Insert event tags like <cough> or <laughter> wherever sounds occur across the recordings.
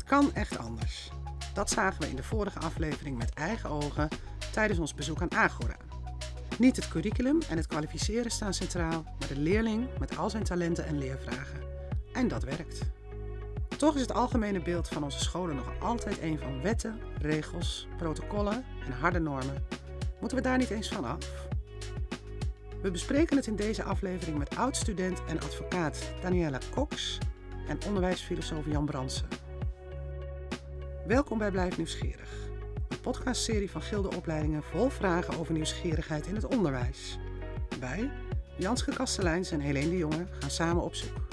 Het kan echt anders. Dat zagen we in de vorige aflevering met eigen ogen tijdens ons bezoek aan Agora. Niet het curriculum en het kwalificeren staan centraal, maar de leerling met al zijn talenten en leervragen. En dat werkt. Toch is het algemene beeld van onze scholen nog altijd een van wetten, regels, protocollen en harde normen. Moeten we daar niet eens van af? We bespreken het in deze aflevering met oud-student en advocaat Daniela Cox en onderwijsfilosoof Jan Bransen. Welkom bij Blijf Nieuwsgierig, een podcastserie van Gilde Opleidingen vol vragen over nieuwsgierigheid in het onderwijs. Wij, Janske Kasteleins en Helene de Jonge, gaan samen op zoek.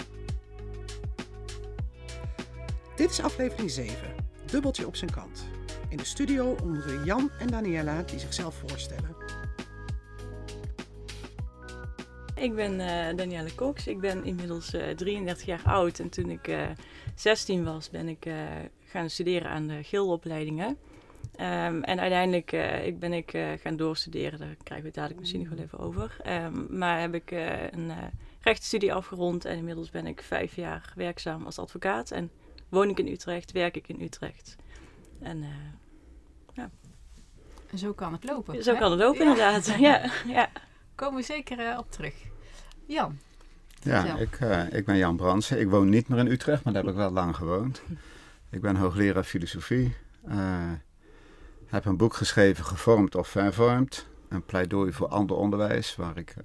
Dit is aflevering 7, dubbeltje op zijn kant. In de studio onder Jan en Daniela die zichzelf voorstellen. Ik ben uh, Danielle Cox. Ik ben inmiddels uh, 33 jaar oud. En toen ik uh, 16 was, ben ik gaan studeren aan de gildopleidingen. Um, en uiteindelijk ik ben ik gaan doorstuderen. Daar krijgen we het dadelijk misschien nog wel even over. Um, maar heb ik een rechtenstudie afgerond. En inmiddels ben ik vijf jaar werkzaam als advocaat. En woon ik in Utrecht, werk ik in Utrecht. En ja. En zo kan het lopen. Zo hè? kan het lopen, ja. inderdaad. <laughs> ja, <laughs> ja. Komen we zeker uh, op terug. Jan. Ja, ik, uh, ik ben Jan Bransen. Ik woon niet meer in Utrecht, maar daar heb ik wel lang gewoond. Ik ben hoogleraar filosofie. Uh, heb een boek geschreven, Gevormd of Vervormd. Een pleidooi voor ander onderwijs, waar ik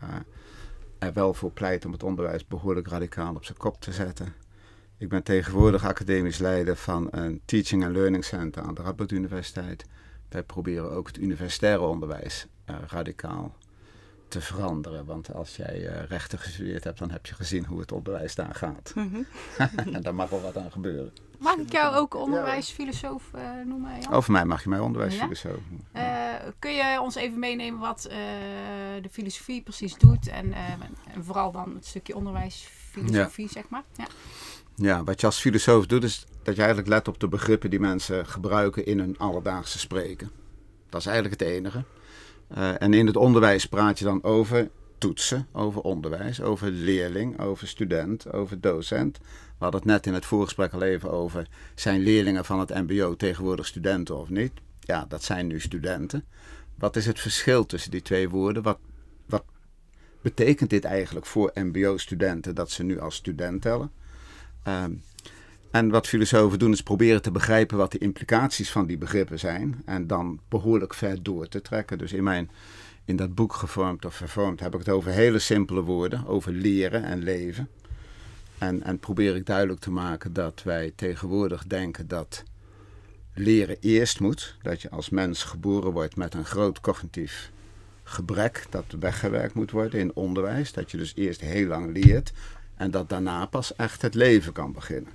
er wel voor pleit om het onderwijs behoorlijk radicaal op zijn kop te zetten. Ik ben tegenwoordig academisch leider van een Teaching and Learning Center aan de Radboud Universiteit. Wij proberen ook het universitaire onderwijs radicaal te veranderen. Want als jij uh, rechten gestudeerd hebt, dan heb je gezien hoe het onderwijs daar gaat. Mm -hmm. <laughs> en daar mag wel wat aan gebeuren. Mag ik jou ook onderwijsfilosoof uh, noemen, Jan? Over mij mag je mij onderwijsfilosoof ja? uh, kun je ons even meenemen wat de filosofie precies doet? En, en, vooral dan het stukje onderwijsfilosofie, ja. zeg maar. Ja. ja, wat je als filosoof doet, is dat je eigenlijk let op de begrippen die mensen gebruiken in hun alledaagse spreken. Dat is eigenlijk het enige. Uh, en in het onderwijs praat je dan over toetsen, over onderwijs, over leerling, over student, over docent. We hadden het net in het voorgesprek al even over, zijn leerlingen van het mbo tegenwoordig studenten of niet? Ja, dat zijn nu studenten. Wat is het verschil tussen die twee woorden? Wat, wat betekent dit eigenlijk voor mbo-studenten dat ze nu als student tellen? Um, en wat filosofen doen is proberen te begrijpen wat de implicaties van die begrippen zijn. En dan behoorlijk ver door te trekken. Dus in, mijn, in dat boek Gevormd of Vervormd heb ik het over hele simpele woorden. Over leren en leven. En, en probeer ik duidelijk te maken dat wij tegenwoordig denken dat leren eerst moet. Dat je als mens geboren wordt met een groot cognitief gebrek. Dat weggewerkt moet worden in onderwijs. Dat je dus eerst heel lang leert. En dat daarna pas echt het leven kan beginnen.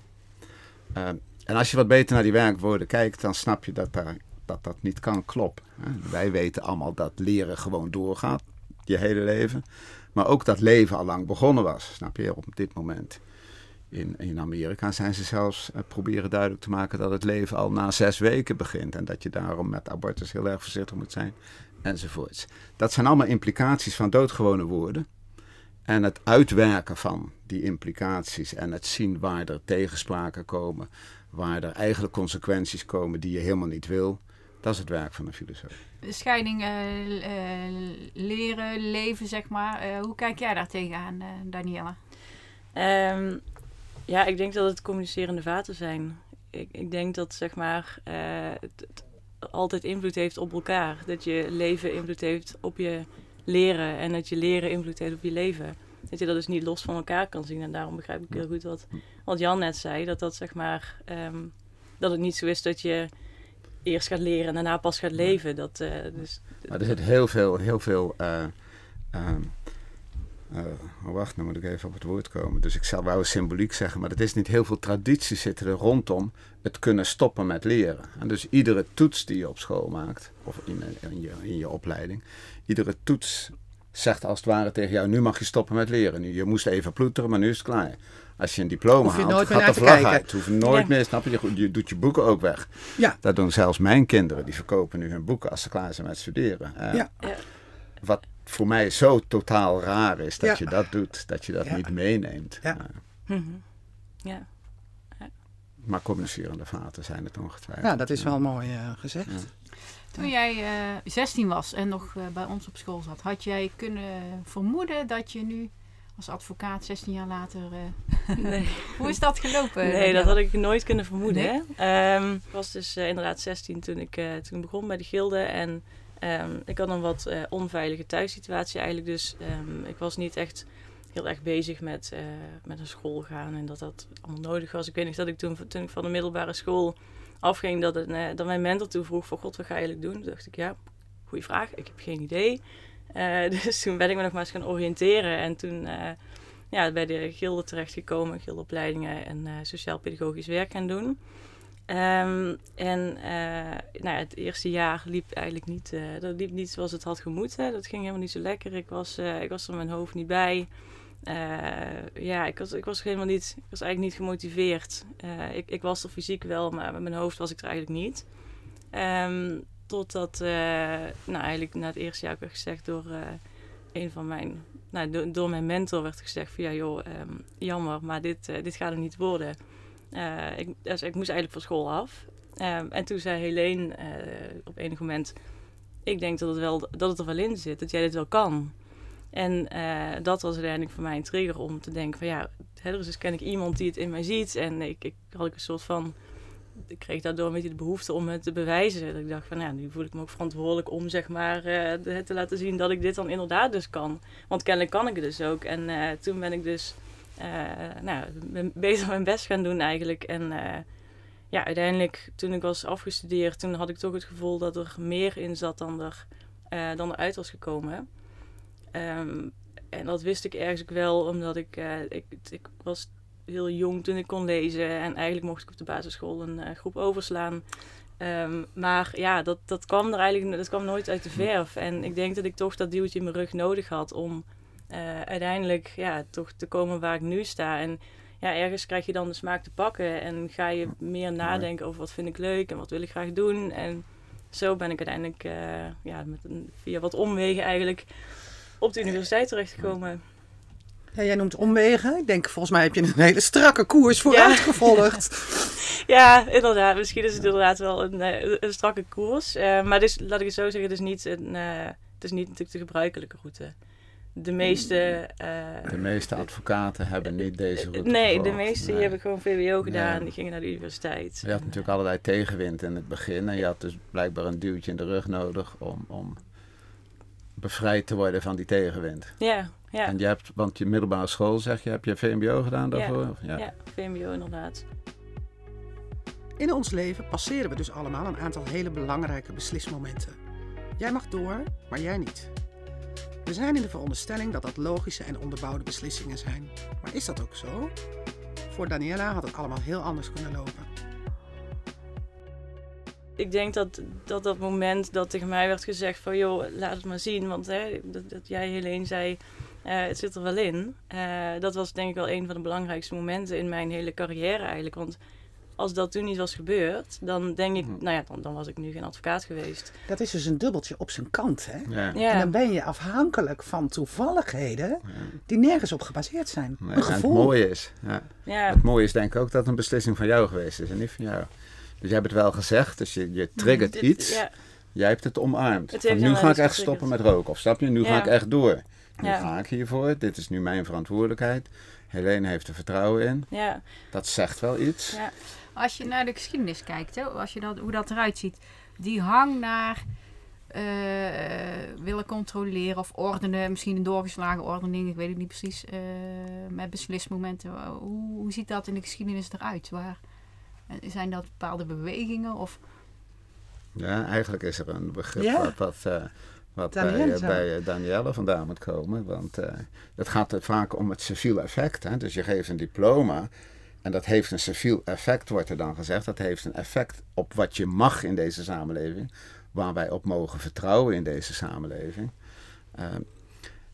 Uh, en als je wat beter naar die werkwoorden kijkt, dan snap je dat daar, dat, dat niet kan kloppen. Wij weten allemaal dat leren gewoon doorgaat, je hele leven. Maar ook dat leven al lang begonnen was, snap je, op dit moment. In, in Amerika zijn ze zelfs uh, proberen duidelijk te maken dat het leven al na zes weken begint. En dat je daarom met abortus heel erg voorzichtig moet zijn, enzovoorts. Dat zijn allemaal implicaties van doodgewone woorden. En het uitwerken van die implicaties en het zien waar er tegenspraken komen, waar er eigenlijk consequenties komen die je helemaal niet wil, dat is het werk van een filosoof. De scheiding uh, uh, leren, leven, zeg maar. Uh, hoe kijk jij daar tegenaan, Danielle? Um, ja, ik denk dat het communicerende vaten zijn. Ik, ik denk dat zeg maar het, het altijd invloed heeft op elkaar. Dat je leven invloed heeft op je leren en dat je leren invloed heeft op je leven. Dat je dat dus niet los van elkaar kan zien. En daarom begrijp ik heel goed wat, wat Jan net zei. Dat dat zeg maar, um, dat het niet zo is dat je eerst gaat leren en daarna pas gaat leven. Dat, uh, dus, maar er zit heel veel, heel veel uh, um, uh, wacht, dan moet ik even op het woord komen. Dus ik zou wou symboliek zeggen, maar het is niet heel veel tradities zitten er rondom het kunnen stoppen met leren. En dus iedere toets die je op school maakt, of in, in, je, in je opleiding, iedere toets zegt als het ware tegen jou, nu mag je stoppen met leren. Nu, je moest even ploeteren, maar nu is het klaar. Als je een diploma je haalt, gaat de vlag uit. Hoef je nooit ja. meer, snap je? je? Je doet je boeken ook weg. Ja. Dat doen zelfs mijn kinderen. Die verkopen nu hun boeken als ze klaar zijn met studeren. Uh, ja. Wat voor mij zo totaal raar is dat ja. je dat doet. Dat je dat niet meeneemt. Ja. Mm -hmm. ja. maar communicerende vaten zijn het ongetwijfeld. Ja, dat is wel mooi uh, gezegd. Ja. Toen jij uh, 16 was en nog uh, bij ons op school zat, had jij kunnen vermoeden dat je nu als advocaat 16 jaar later. Uh... <laughs> Nee. Hoe is dat gelopen? Nee, dat had ik nooit kunnen vermoeden. Nee? Um, ik was dus uh, inderdaad 16 toen ik uh, toen begon bij de gilde. En um, ik had een wat onveilige thuissituatie eigenlijk. Dus um, ik was niet echt heel erg bezig met, met een school gaan en dat dat allemaal nodig was. Ik weet niet dat ik toen, toen ik van de middelbare school afging, dat, het, dat mijn mentor toen vroeg van god, wat ga je eigenlijk doen? Toen dacht ik, ja, goede vraag. Ik heb geen idee. Uh, <laughs> dus toen ben ik me nog maar eens gaan oriënteren. En toen uh, ja, bij de gilde terechtgekomen, gildeopleidingen en uh, sociaal-pedagogisch werk gaan doen. Um, en nou ja, het eerste jaar liep eigenlijk niet, dat liep niet zoals het had gemoeten. Dat ging helemaal niet zo lekker. Ik was, ik was er mijn hoofd niet bij. ja, ik was, ik was helemaal niet, ik was eigenlijk niet gemotiveerd. ik, ik was er fysiek wel, maar met mijn hoofd was ik er eigenlijk niet. Um, Totdat, uh, nou eigenlijk na het eerste jaar werd gezegd door uh, een van mijn, nou do door mijn mentor werd gezegd van ja joh, um, jammer, maar dit, uh, dit gaat er niet worden. Ik, dus ik moest eigenlijk van school af. Um, en toen zei Helene op enig moment, ik denk dat het, wel, dat het er wel in zit, dat jij dit wel kan. En dat was uiteindelijk voor mij een trigger om te denken van ja, er is dus ken ik iemand die het in mij ziet. En ik, ik had ik een soort van ik kreeg daardoor een beetje de behoefte om het te bewijzen. Dat ik dacht van, ja, nu voel ik me ook verantwoordelijk om zeg maar uh, te laten zien dat ik dit dan inderdaad dus kan. Want kennelijk kan ik het dus ook. En toen ben ik dus uh, nou, <laughs> bezig mijn best gaan doen eigenlijk. En ja, uiteindelijk toen ik was afgestudeerd, toen had ik toch het gevoel dat er meer in zat dan er, dan eruit was gekomen. Um, en dat wist ik ergens ook wel, omdat ik, ik, ik was heel jong toen ik kon lezen. En eigenlijk mocht ik op de basisschool een groep overslaan. Um, maar ja, dat, dat kwam er eigenlijk dat kwam nooit uit de verf. En ik denk dat ik toch dat duwtje in mijn rug nodig had om uh, uiteindelijk ja, toch te komen waar ik nu sta. En ja, ergens krijg je dan de smaak te pakken en ga je meer nadenken over wat vind ik leuk en wat wil ik graag doen. En zo ben ik uiteindelijk uh, ja, met een, via wat omwegen eigenlijk op de universiteit terechtgekomen. Ja, jij noemt omwegen. Ik denk, volgens mij heb je een hele strakke koers vooruit gevolgd. <laughs> ja, inderdaad. Misschien is het inderdaad wel een, eh, een strakke koers. Uh, maar dus, laat ik het zo zeggen, het is niet, een, uh, het is niet natuurlijk de gebruikelijke route. De meeste... Uh, de meeste advocaten hebben niet deze route Nee, gevolgd. de meeste nee. die hebben gewoon VWO gedaan. Nee. Die gingen naar de universiteit. Je had natuurlijk allerlei tegenwind in het begin. En je had dus blijkbaar een duwtje in de rug nodig om... om bevrijd te worden van die tegenwind. Ja, ja. En je hebt, want je middelbare school zeg je, heb je VMBO gedaan daarvoor? Ja, ja VMBO inderdaad. In ons leven passeren we dus allemaal een aantal hele belangrijke beslismomenten. Jij mag door, maar jij niet. We zijn in de veronderstelling dat dat logische en onderbouwde beslissingen zijn. Maar is dat ook zo? Voor Daniela had het allemaal heel anders kunnen lopen ik denk dat, dat dat moment dat tegen mij werd gezegd van joh, laat het maar zien. Want hè, dat, jij Helene zei, uh, het zit er wel in. Uh, dat was denk ik wel een van de belangrijkste momenten in mijn hele carrière eigenlijk. Want als dat toen niet was gebeurd, dan denk ik, hm. nou ja, dan, dan was ik nu geen advocaat geweest. Dat is dus een dubbeltje op zijn kant, hè? Ja. ja. En dan ben je afhankelijk van toevalligheden ja. die nergens op gebaseerd zijn. Nee, een gevoel. het mooie is, ja. het mooie is denk ik ook dat het een beslissing van jou geweest is en niet van jou. Dus je hebt het wel gezegd, dus je, je triggert Dit, iets. Ja. Jij hebt het omarmd. Het Van, nu ga ik echt stoppen met roken. Of snap je? Nu ga ik echt door. Nu ga ik hiervoor. Dit is nu mijn verantwoordelijkheid. Helene heeft er vertrouwen in. Ja. Dat zegt wel iets. Ja. Als je naar de geschiedenis kijkt, hè, als je dat, hoe dat eruit ziet. Die hang naar uh, willen controleren of ordenen. Misschien een doorgeslagen ordening, ik weet het niet precies. Uh, met beslismomenten. Hoe, hoe ziet dat in de geschiedenis eruit? Waar, zijn dat bepaalde bewegingen? Of... Ja, eigenlijk is er een begrip ja. wat, wat, uh, wat bij, bij Danielle vandaan moet komen. Want uh, het gaat vaak om het civiel effect. Hè? Dus je geeft een diploma en dat heeft een civiel effect, wordt er dan gezegd. Dat heeft een effect op wat je mag in deze samenleving. Waar wij op mogen vertrouwen in deze samenleving. Uh,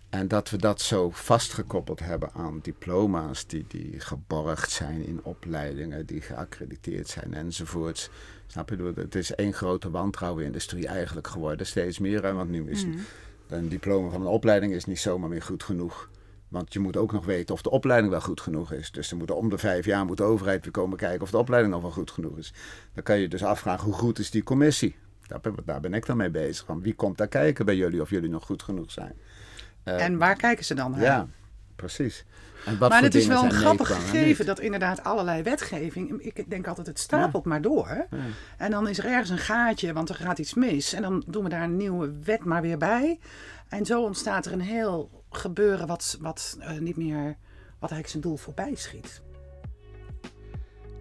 en dat we dat zo vastgekoppeld hebben aan diploma's die, die geborgd zijn in opleidingen, die geaccrediteerd zijn enzovoorts. Snap je? Het is één grote wantrouwenindustrie eigenlijk geworden, steeds meer. Want nu is mm. een diploma van een opleiding is niet zomaar meer goed genoeg Want je moet ook nog weten of de opleiding wel goed genoeg is. Dus er moet om de vijf jaar moet de overheid weer komen kijken of de opleiding nog wel goed genoeg is. Dan kan je dus afvragen hoe goed is die commissie. Daar ben, daar ben ik dan mee bezig. Van wie komt daar kijken bij jullie of jullie nog goed genoeg zijn. Uh, en waar kijken ze dan naar? Ja, precies. En wat maar het is wel een grappig gegeven dat inderdaad allerlei wetgeving. Ik denk altijd, het stapelt maar door. Ja. En dan is er ergens een gaatje, want er gaat iets mis. En dan doen we daar een nieuwe wet maar weer bij. En zo ontstaat er een heel gebeuren wat, wat eh, niet meer, wat eigenlijk zijn doel voorbij schiet.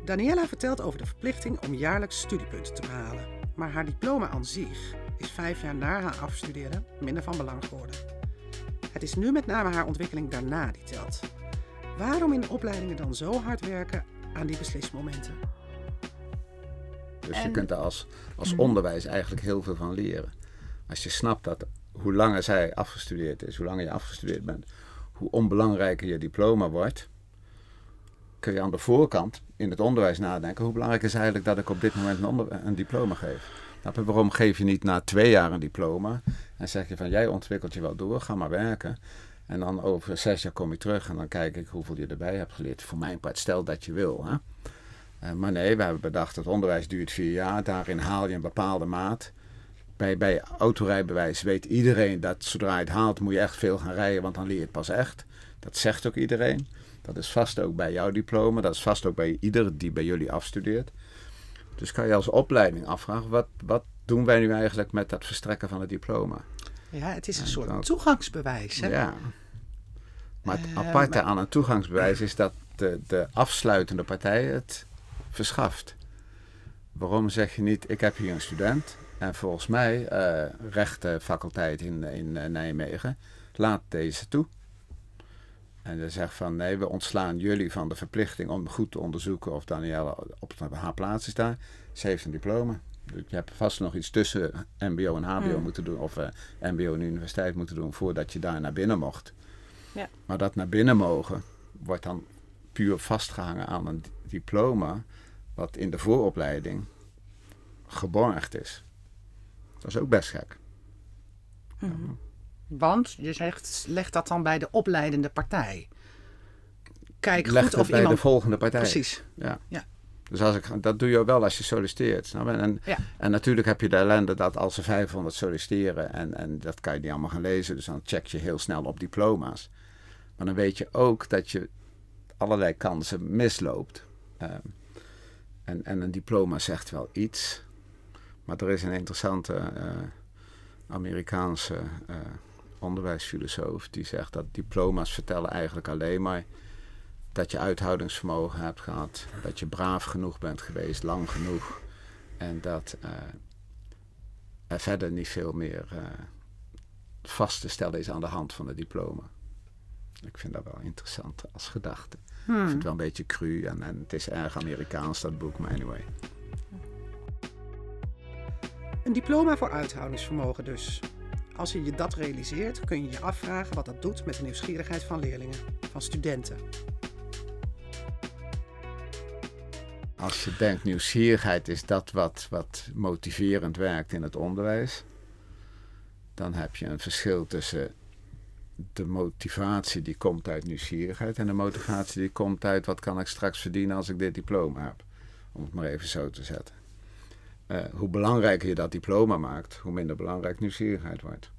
Daniela vertelt over de verplichting om jaarlijks studiepunten te behalen. Maar haar diploma aan zich is vijf jaar na haar afstuderen minder van belang geworden. Het is nu met name haar ontwikkeling daarna die telt. Waarom in de opleidingen dan zo hard werken aan die beslismomenten? Dus je kunt daar als, als Mhm. onderwijs eigenlijk heel veel van leren. Als je snapt dat hoe langer zij afgestudeerd is, hoe langer je afgestudeerd bent, hoe onbelangrijker je diploma wordt, kun je aan de voorkant in het onderwijs nadenken. Hoe belangrijk is eigenlijk dat ik op dit moment een, een diploma geef? Je, waarom geef je niet na twee jaar een diploma en zeg je van jij ontwikkelt je wel door, ga maar werken. En dan over zes jaar kom je terug en dan kijk ik hoeveel je erbij hebt geleerd. Voor mijn part, stel dat je wil. Hè? Eh, maar nee, we hebben bedacht dat onderwijs duurt vier jaar. Daarin haal je een bepaalde maat. Bij, bij autorijbewijs weet iedereen dat zodra je het haalt moet je echt veel gaan rijden, want dan leer je het pas echt. Dat zegt ook iedereen. Dat is vast ook bij jouw diploma. Dat is vast ook bij ieder die bij jullie afstudeert. Dus kan je als opleiding afvragen, wat, wat doen wij nu eigenlijk met dat verstrekken van het diploma? Ja, het is een soort toegangsbewijs. Hè? Ja. Maar het Eh, aparte maar- aan een toegangsbewijs is dat de, de afsluitende partij het verschaft. Waarom zeg je niet, ik heb hier een student en volgens mij, eh rechtenfaculteit in, in eh, Nijmegen, laat deze toe. En dan zegt van nee, we ontslaan jullie van de verplichting om goed te onderzoeken of Danielle op haar plaats is daar. Ze heeft een diploma. Dus je hebt vast nog iets tussen MBO en HBO Hmm. moeten doen, of eh, MBO en universiteit moeten doen voordat je daar naar binnen mocht. Ja. Maar dat naar binnen mogen wordt dan puur vastgehangen aan een di- diploma wat in de vooropleiding geborgd is. Dat is ook best gek. Mhm. Want je zegt, leg dat dan bij de opleidende partij. Kijk Leg goed of bij iemand... de volgende partij. Precies. Ja. Ja. Dus als ik, dat doe je wel als je solliciteert. Snap je? En, Ja. en natuurlijk heb je de ellende dat als er 500 solliciteren en, en dat kan je niet allemaal gaan lezen. Dus dan check je heel snel op diploma's. Maar dan weet je ook dat je allerlei kansen misloopt. Ehm, en, en een diploma zegt wel iets. Maar er is een interessante eh, Amerikaanse eh, onderwijsfilosoof die zegt dat diploma's vertellen eigenlijk alleen maar dat je uithoudingsvermogen hebt gehad, dat je braaf genoeg bent geweest, lang genoeg. En dat eh, er verder niet veel meer eh, vast te stellen is aan de hand van het diploma. Ik vind dat wel interessant als gedachte. Ik vind Hmm. het wel een beetje cru en, en het is erg Amerikaans dat boek, maar anyway. Een diploma voor uithoudingsvermogen dus. Als je je dat realiseert, kun je je afvragen wat dat doet met de nieuwsgierigheid van leerlingen, van studenten. Als je denkt nieuwsgierigheid is dat wat, wat motiverend werkt in het onderwijs, dan heb je een verschil tussen de motivatie die komt uit nieuwsgierigheid en de motivatie die komt uit wat kan ik straks verdienen als ik dit diploma heb. Om het maar even zo te zetten. Eh, hoe belangrijker je dat diploma maakt, hoe minder belangrijk nieuwsgierigheid wordt.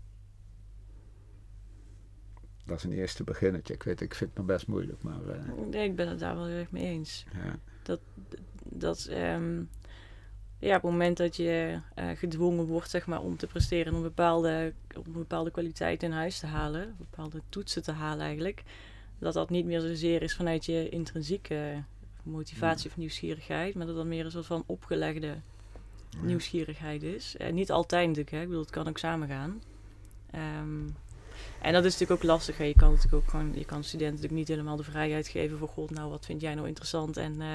Dat is een eerste beginnetje. Ik weet, ik vind het nog best moeilijk, maar eh, Nee, ik ben het daar wel heel erg mee eens. ja. Dat ehm, ja, op het moment dat je eh, gedwongen wordt zeg maar, om te presteren en om bepaalde, om een bepaalde kwaliteit in huis te halen, bepaalde toetsen te halen eigenlijk, dat dat niet meer zozeer is vanuit je intrinsieke motivatie of nieuwsgierigheid, maar dat dat meer een soort van opgelegde nieuwsgierigheid is. En niet altijd natuurlijk, hè. ik bedoel, het kan ook samengaan. Ehm, en dat is natuurlijk ook lastig. Hè. Je kan natuurlijk ook gewoon, je kan studenten natuurlijk niet helemaal de vrijheid geven voor god, nou wat vind jij nou interessant en eh,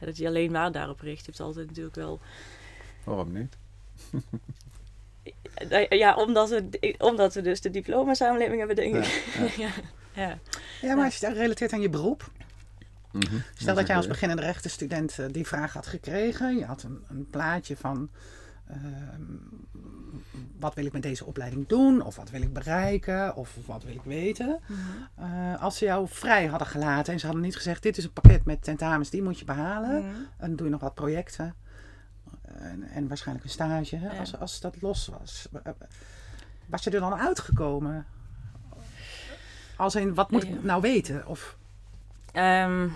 dat je alleen maar daarop richt. Je hebt altijd natuurlijk wel, Waarom niet? eh, <laughs> ja, omdat we, omdat we dus de diploma-samenleving hebben, denk ik. Ja, Ja, <laughs> ja. Ja, maar als je dat relateert aan je beroep. Mhm. Stel dat jij als beginnende rechtenstudent eh, die vraag had gekregen. Je had een, een plaatje van ehm, wat wil ik met deze opleiding doen? Of wat wil ik bereiken? Of wat wil ik weten? Eh, als ze jou vrij hadden gelaten en ze hadden niet gezegd: dit is een pakket met tentamens, die moet je behalen. Mhm. En dan doe je nog wat projecten. En, en waarschijnlijk een stage. Hè? Ja. Als, als dat los was. Was je er dan uitgekomen? Als in, wat moet Ja. ik nou weten? Of, Ehm,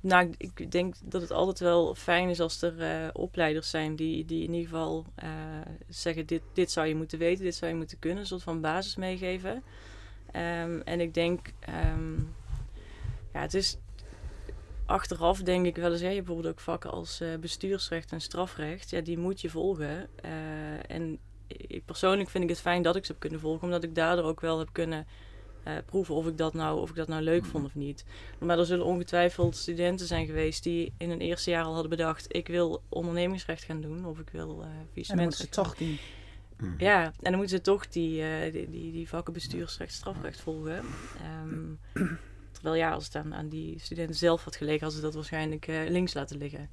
nou, ik- denk dat het altijd wel fijn is als er eh, opleiders zijn die, die in ieder geval eh, zeggen: dit, dit zou je moeten weten, dit zou je moeten kunnen, een soort van basis meegeven. Ehm, en ik denk, ehm, ja, het is achteraf denk ik wel eens, hè, je bijvoorbeeld ook vakken als eh, bestuursrecht en strafrecht, ja, die moet je volgen. En ik, persoonlijk vind ik het fijn dat ik ze heb kunnen volgen, omdat ik daardoor ook wel heb kunnen eh, proeven of ik dat nou, of ik dat nou leuk vond of niet. Maar er zullen ongetwijfeld studenten zijn geweest die in een eerste jaar al hadden bedacht: ik wil ondernemingsrecht gaan doen of ik wil eh en dan moeten ze toch die. ja, en dan moeten ze toch die, eh, die, die, die vakken bestuursrecht, strafrecht volgen. Ehm, <clears throat> terwijl ja, als het aan, aan die studenten zelf had gelegen, hadden ze dat waarschijnlijk eh, links laten liggen.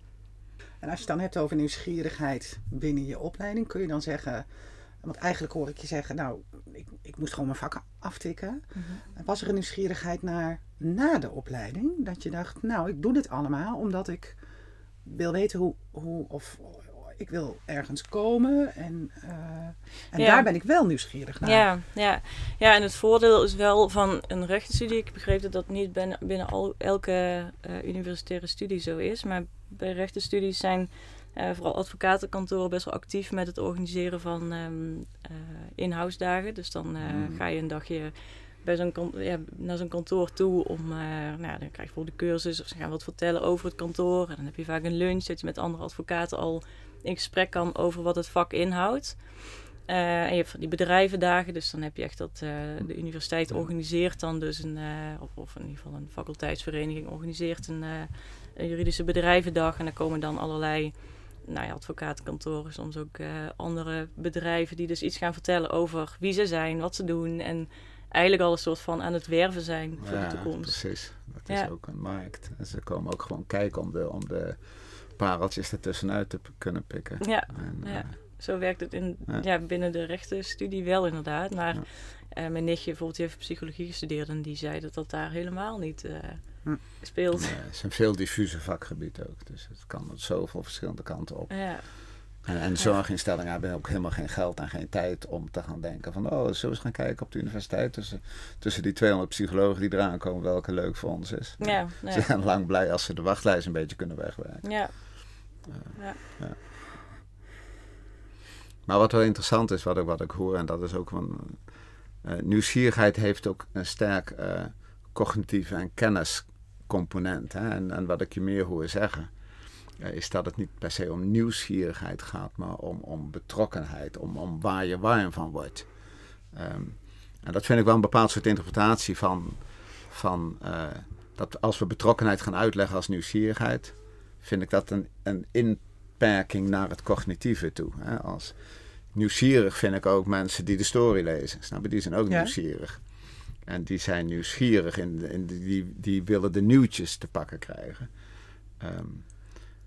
En als je het dan hebt over nieuwsgierigheid binnen je opleiding, kun je dan zeggen. Want eigenlijk hoor ik je zeggen, nou, ik, ik moest gewoon mijn vakken aftikken. En Was er een nieuwsgierigheid naar na de opleiding? Dat je dacht, nou, ik doe dit allemaal omdat ik wil weten hoe, hoe of ik wil ergens komen. En, eh, en Ja. daar ben ik wel nieuwsgierig naar. Ja, ja. ja, en het voordeel is wel van een rechtenstudie. Ik begreep dat dat niet binnen, binnen al, elke eh, universitaire studie zo is. Maar bij rechtenstudies zijn eh, vooral advocatenkantoren best wel actief met het organiseren van eh in-house dagen. Dus dan eh, ga je een dagje bij zo'n ja, naar zo'n kantoor toe om, nou, dan krijg je bijvoorbeeld de cursus of ze gaan wat vertellen over het kantoor. En dan heb je vaak een lunch dat je met andere advocaten al in gesprek kan over wat het vak inhoudt. En je hebt van die bedrijvendagen, dus dan heb je echt dat de universiteit organiseert dan dus een, of, of in ieder geval een faculteitsvereniging organiseert een, een juridische bedrijvendag. En daar komen dan allerlei nou ja, advocatenkantoren, soms ook eh, andere bedrijven die dus iets gaan vertellen over wie ze zijn, wat ze doen. En eigenlijk al een soort van aan het werven zijn voor de Ja, toekomst. precies. Dat Ja. is ook een markt. En ze komen ook gewoon kijken om de, om de pareltjes ertussenuit te kunnen pikken. Ja, En, ja. eh, Zo werkt het in, Ja. binnen de rechtenstudie wel inderdaad. Maar eh, mijn nichtje bijvoorbeeld, die heeft psychologie gestudeerd en die zei dat dat daar helemaal niet. Speelt. nee, het is een veel diffuser vakgebied ook. Dus het kan op zoveel verschillende kanten op. Ja, En, en zorginstellingen hebben ook helemaal geen geld en geen tijd om te gaan denken van... oh, zullen we eens gaan kijken op de universiteit tussen, tussen die 200 psychologen die eraan komen... welke leuk voor ons is. ja, <laughs> Ze ja. zijn lang blij als ze de wachtlijst een beetje kunnen wegwerken. ja. Maar wat wel interessant is, wat ik, wat ik hoor, en dat is ook van. eh, nieuwsgierigheid heeft ook een sterk eh, cognitieve en kenniscomponent. Hè? En, en wat ik je meer hoor zeggen, eh, is dat het niet per se om nieuwsgierigheid gaat, maar om, om betrokkenheid, om, om waar je warm van wordt. Ehm, en dat vind ik wel een bepaald soort interpretatie van, van eh, dat als we betrokkenheid gaan uitleggen als nieuwsgierigheid, vind ik dat een, een inperking naar het cognitieve toe. Hè? Als nieuwsgierig vind ik ook mensen die de story lezen. Snap je? Die zijn ook Ja. nieuwsgierig. En die zijn nieuwsgierig en, en die, die willen de nieuwtjes te pakken krijgen. Ehm,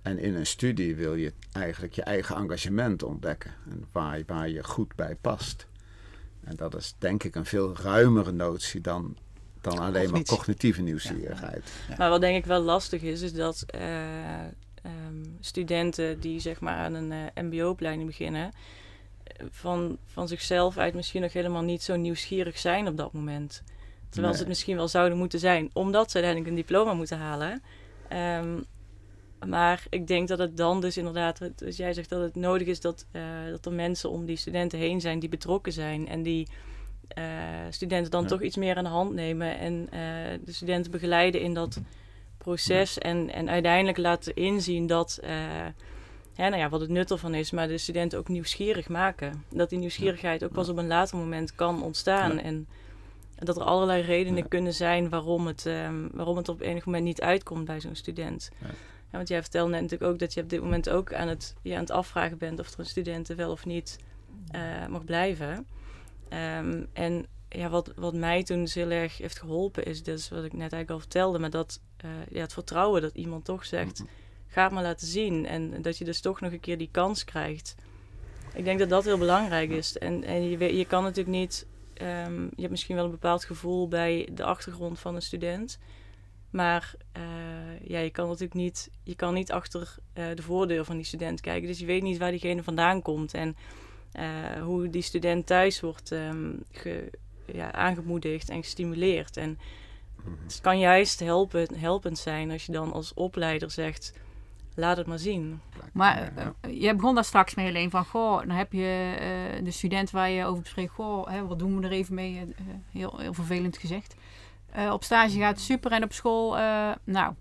en in een studie wil je eigenlijk je eigen engagement ontdekken. En waar, waar je goed bij past. En dat is denk ik een veel ruimere notie dan, dan alleen maar Cognitie. cognitieve nieuwsgierigheid. Maar wat denk ik wel lastig is, is dat eh, ehm, studenten die zeg maar aan een eh, mbo-opleiding beginnen, van, van zichzelf uit misschien nog helemaal niet zo nieuwsgierig zijn op dat moment. Terwijl ze het misschien wel zouden moeten zijn, omdat ze uiteindelijk een diploma moeten halen. Ehm, maar ik denk dat het dan dus inderdaad, als jij zegt dat het nodig is dat, eh, dat er mensen om die studenten heen zijn die betrokken zijn en die eh, studenten dan Ja. toch iets meer aan de hand nemen en eh, de studenten begeleiden in dat proces en, en uiteindelijk laten inzien dat, ja, nou ja, wat het nut ervan is, maar de studenten ook nieuwsgierig maken. Dat die nieuwsgierigheid ook pas op een later moment kan ontstaan en dat er allerlei redenen kunnen zijn waarom het, ehm, waarom het op enig moment niet uitkomt bij zo'n student. Ja. Want jij vertelde net natuurlijk ook dat je op dit moment ook aan het, ja, aan het afvragen bent of er een student wel of niet eh, mag blijven. Ehm, en ja, wat, wat mij toen dus heel erg heeft geholpen is, dus wat ik net eigenlijk al vertelde, maar dat eh, ja, het vertrouwen dat iemand toch zegt, ga het maar laten zien. En dat je dus toch nog een keer die kans krijgt Ik denk dat dat heel belangrijk is. En, en je, je kan natuurlijk niet. ehm, je hebt misschien wel een bepaald gevoel bij de achtergrond van een student. Maar eh, ja, je kan natuurlijk niet, je kan niet achter eh, de voordeur van die student kijken. Dus je weet niet waar diegene vandaan komt. En eh, hoe die student thuis wordt ehm, ge- ja, aangemoedigd en gestimuleerd. En het kan juist helpen, helpend zijn als je dan als opleider zegt: laat het maar zien. Maar Ja. eh, je begon daar straks mee alleen van, goh, dan heb je eh, de student waar je over spreekt, goh, hè, wat doen we er even mee? Eh, heel, heel vervelend gezegd. Eh, op stage gaat het super en op school, eh, nou,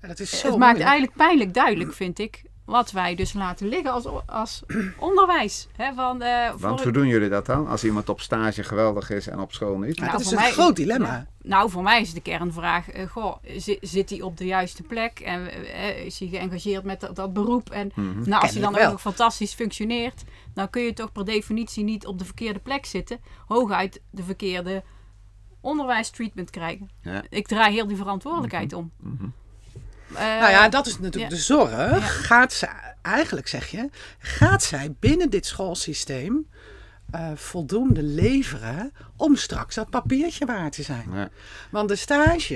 Ja, dat is zo het maakt eigenlijk pijnlijk duidelijk, vind ik, wat wij dus laten liggen als, als <clears throat> onderwijs. Hè, van, eh, Want hoe doen jullie dat dan? Als iemand op stage geweldig is en op school niet? Ja, Nou, dat is een mij- groot dilemma. Ja. Nou, voor mij is de kernvraag: eh, goh, zi- zit hij op de juiste plek en eh, is hij geëngageerd met dat, dat beroep? En Mhm. nou, als hij dan ook nog fantastisch functioneert, dan kun je toch per definitie niet op de verkeerde plek zitten, hooguit de verkeerde onderwijstreatment krijgen. Ja. Ik draai heel die verantwoordelijkheid om. Mhm. Eh, Nou ja, dat is natuurlijk de zorg. Gaat ze, eigenlijk zeg je, gaat zij binnen dit schoolsysteem eh, voldoende leveren om straks dat papiertje waard te zijn? Ja. Want de stage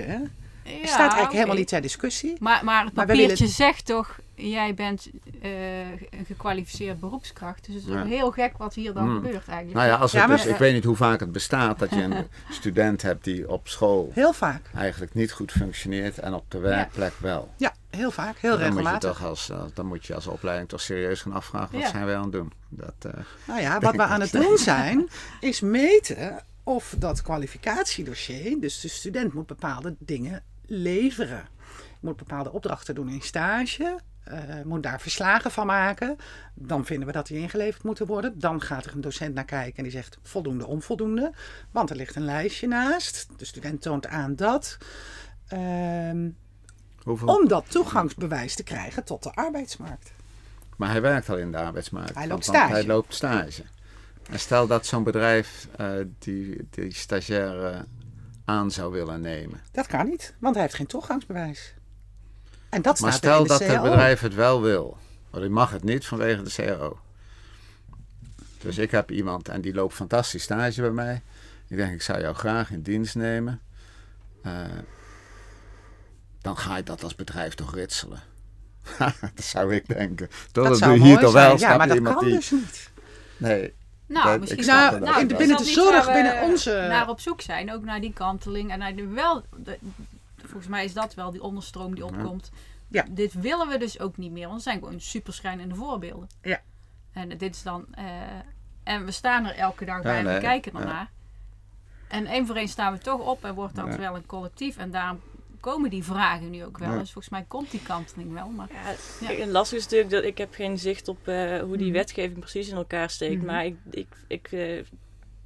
ja, staat eigenlijk helemaal niet ter discussie. Maar, maar het Maar papiertje willen- zegt toch, jij bent eh, een gekwalificeerd beroepskracht. Dus het is Ja. heel gek wat hier dan Hmm. gebeurt eigenlijk. Nou ja, als het Ja, maar- dus, ik weet niet hoe vaak het bestaat dat je een <laughs> student hebt die op school Heel vaak. eigenlijk niet goed functioneert en op de werkplek wel. Ja, heel vaak. Heel dan, moet je regelmatig. toch als, eh, dan moet je als opleiding toch serieus gaan afvragen, wat Ja. zijn wij aan het doen? Dat, eh, Nou ja, <laughs> wat we aan het doen <laughs> zijn, is meten of dat kwalificatiedossier, dus de student moet bepaalde dingen leveren. Moet bepaalde opdrachten doen in stage, eh, moet daar verslagen van maken. Dan vinden we dat die ingeleverd moeten worden. Dan gaat er een docent naar kijken en die zegt voldoende, onvoldoende. Want er ligt een lijstje naast. De student toont aan dat. Ehm, hoeveel, om dat toegangsbewijs te krijgen tot de arbeidsmarkt. Maar hij werkt al in de arbeidsmarkt. Hij loopt stage. Hij loopt stage. En stel dat zo'n bedrijf eh, die, die stagiaire aan zou willen nemen. Dat kan niet, want hij heeft geen toegangsbewijs. En dat Maar staat stel in de dat het bedrijf het wel wil. Want ik mag het niet vanwege de CAO. Dus ik heb iemand en die loopt fantastisch stage bij mij. Ik denk, ik zou jou graag in dienst nemen. Eh, dan ga je dat als bedrijf toch ritselen. <laughs> dat zou ik denken. Dat, Dat doe je hier toch zijn. wel. Ja, maar dat kan die- dus niet. Nee, Nou, dat- misschien Nou, in- binnen de niet zorg, binnen onze- naar op zoek zijn, ook naar die kanteling en naar de wel. de- volgens mij is dat wel die onderstroom die opkomt. Ja. Dit willen we dus ook niet meer, want zijn gewoon superschrijnende voorbeelden. Ja. En dit is dan. eh, en we staan er elke dag bij en nee, we kijken ja. ernaar. En één voor één staan we toch op en wordt dat Ja. wel een collectief. En daarom komen die vragen nu ook wel. Ja. Dus volgens mij komt die kanteling wel. Maar Ja, Ja. lastige is natuurlijk dat ik heb geen zicht op eh, hoe die Mhm. wetgeving precies in elkaar steekt. Mhm. Maar ik, ik, ik eh,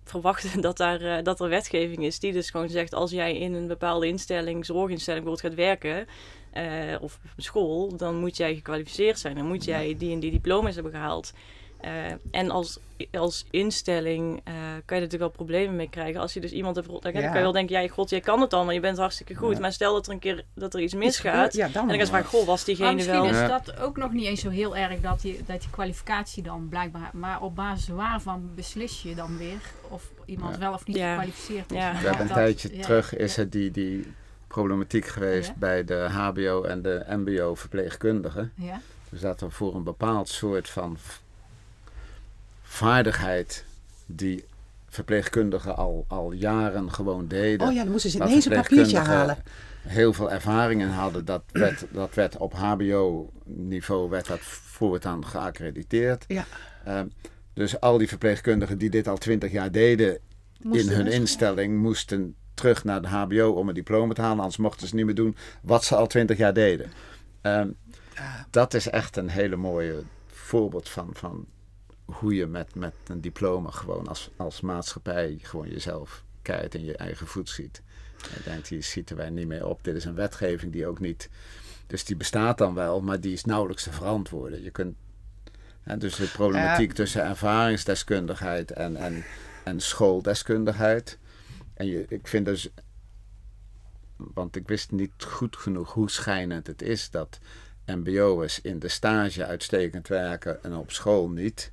verwacht <laughs> dat, daar, eh, dat er wetgeving is die dus gewoon zegt... als jij in een bepaalde instelling, zorginstelling bijvoorbeeld gaat werken... eh, of school, dan moet jij gekwalificeerd zijn. Dan moet jij die en die diploma's hebben gehaald. Eh, en als, als instelling eh, kan je er natuurlijk wel problemen mee krijgen. Als je dus iemand hebt... Dan kan je wel denken, ja, god, jij kan het allemaal. Je bent hartstikke goed. Ja. maar stel dat er een keer dat er iets misgaat... Ja, dan En dan vragen, goh, was Maar diegene misschien wel... is Ja. dat ook nog niet eens zo heel erg dat je, dat je kwalificatie dan blijkbaar. Maar op basis waarvan beslis je dan weer of iemand Ja. wel of niet Ja. gekwalificeerd is. Ja. En We hebben een dat- tijdje ja, terug is ja. het die, die problematiek geweest Ja. bij de HBO en de MBO verpleegkundigen. Ja. Dus dat er voor een bepaald soort van vaardigheid die verpleegkundigen al, al jaren gewoon deden. Oh ja, dan moesten ze ineens een papiertje halen. Heel veel ervaring in hadden. Dat werd, dat werd op HBO-niveau werd dat voortaan geaccrediteerd. Ja. Ehm, dus al die verpleegkundigen die dit al twintig jaar deden Moesten in hun dus- instelling moesten terug naar de HBO om een diploma te halen. Anders mochten ze niet meer doen wat ze al twintig jaar deden. Ja. dat is echt een hele mooie voorbeeld van, van hoe je met, met een diploma gewoon als, als maatschappij gewoon jezelf keihard in je eigen voet ziet. Je denkt, hier schieten wij niet meer op. Dit is een wetgeving die ook niet... Dus die bestaat dan wel, maar die is nauwelijks te verantwoorden. Je kunt... Hè, dus de problematiek tussen ervaringsdeskundigheid en, en, en schooldeskundigheid. En je, ik vind dus... Want ik wist niet goed genoeg hoe schijnend het is dat mbo'ers in de stage uitstekend werken en op school niet.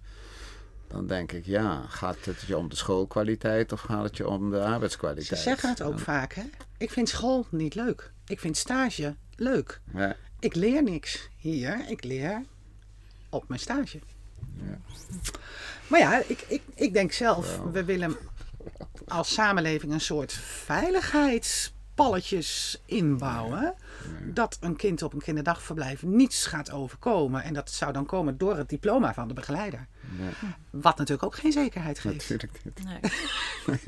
Dan denk ik, ja, gaat het je om de schoolkwaliteit of gaat het je om de arbeidskwaliteit? Ze zeggen het ook En- vaak, hè? Ik vind school niet leuk. Ik vind stage leuk. Ja, Ik leer niks hier. Ik leer op mijn stage. Ja. Maar ja, ik, ik, ik denk zelf, we willen als samenleving een soort veiligheidspalletjes inbouwen. Dat een kind op een kinderdagverblijf niets gaat overkomen. En dat zou dan komen door het diploma van de begeleider. Ja, Wat natuurlijk ook geen zekerheid geeft. natuurlijk niet. Nee. <laughs>